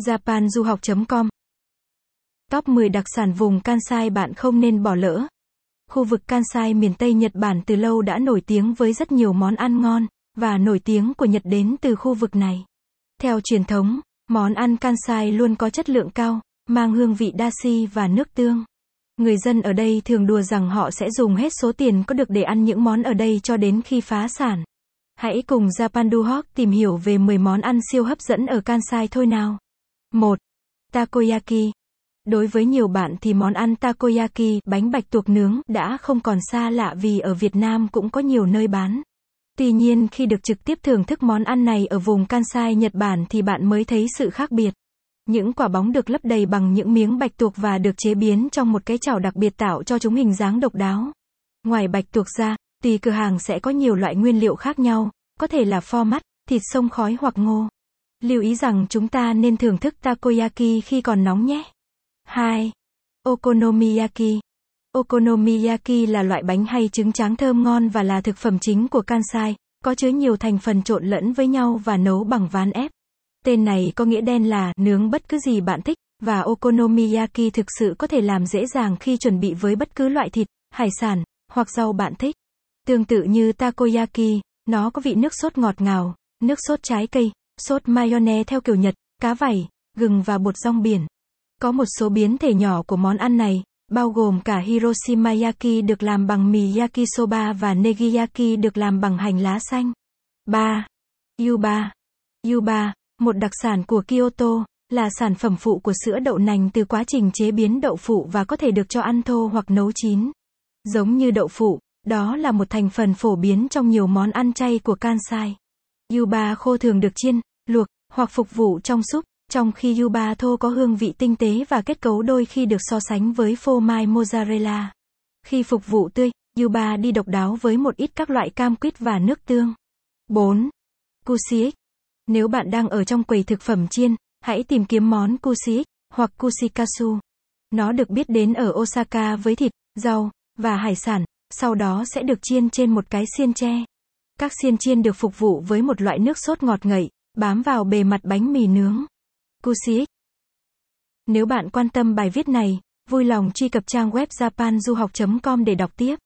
japanduhoc.com Top 10 đặc sản vùng Kansai bạn không nên bỏ lỡ. Khu vực Kansai miền Tây Nhật Bản từ lâu đã nổi tiếng với rất nhiều món ăn ngon, và nổi tiếng của Nhật đến từ khu vực này. Theo truyền thống, món ăn Kansai luôn có chất lượng cao, mang hương vị dashi và nước tương. Người dân ở đây thường đùa rằng họ sẽ dùng hết số tiền có được để ăn những món ở đây cho đến khi phá sản. Hãy cùng Japan Duhok tìm hiểu về 10 món ăn siêu hấp dẫn ở Kansai thôi nào. 1. Takoyaki. Đối với nhiều bạn thì món ăn takoyaki, bánh bạch tuộc nướng, đã không còn xa lạ vì ở Việt Nam cũng có nhiều nơi bán. Tuy nhiên khi được trực tiếp thưởng thức món ăn này ở vùng Kansai, Nhật Bản thì bạn mới thấy sự khác biệt. Những quả bóng được lấp đầy bằng những miếng bạch tuộc và được chế biến trong một cái chảo đặc biệt tạo cho chúng hình dáng độc đáo. Ngoài bạch tuộc ra, tùy cửa hàng sẽ có nhiều loại nguyên liệu khác nhau, có thể là pho mắt, thịt sông khói hoặc ngô. Lưu ý rằng chúng ta nên thưởng thức takoyaki khi còn nóng nhé. 2. Okonomiyaki. Okonomiyaki là loại bánh hay trứng tráng thơm ngon và là thực phẩm chính của Kansai, có chứa nhiều thành phần trộn lẫn với nhau và nấu bằng ván ép. Tên này có nghĩa đen là nướng bất cứ gì bạn thích, và okonomiyaki thực sự có thể làm dễ dàng khi chuẩn bị với bất cứ loại thịt, hải sản, hoặc rau bạn thích. Tương tự như takoyaki, nó có vị nước sốt ngọt ngào, nước sốt trái cây, sốt mayonnaise theo kiểu Nhật, cá vảy, gừng và bột rong biển. Có một số biến thể nhỏ của món ăn này, bao gồm cả Hiroshima yaki được làm bằng mì yakisoba và negiyaki được làm bằng hành lá xanh. 3. Yuba. Yuba, một đặc sản của Kyoto, là sản phẩm phụ của sữa đậu nành từ quá trình chế biến đậu phụ và có thể được cho ăn thô hoặc nấu chín. Giống như đậu phụ, đó là một thành phần phổ biến trong nhiều món ăn chay của Kansai. Yuba khô thường được chiên, luộc, hoặc phục vụ trong súp, trong khi yuba thô có hương vị tinh tế và kết cấu đôi khi được so sánh với phô mai mozzarella. Khi phục vụ tươi, yuba đi độc đáo với một ít các loại cam quýt và nước tương. 4. Kusiik. Nếu bạn đang ở trong quầy thực phẩm chiên, hãy tìm kiếm món kusiik hoặc kushikasu. Nó được biết đến ở Osaka với thịt, rau và hải sản, sau đó sẽ được chiên trên một cái xiên tre. Các xiên chiên được phục vụ với một loại nước sốt ngọt ngậy, bám vào bề mặt bánh mì nướng. Kusiik. Nếu bạn quan tâm bài viết này, vui lòng truy cập trang web japanduhoc.com để đọc tiếp.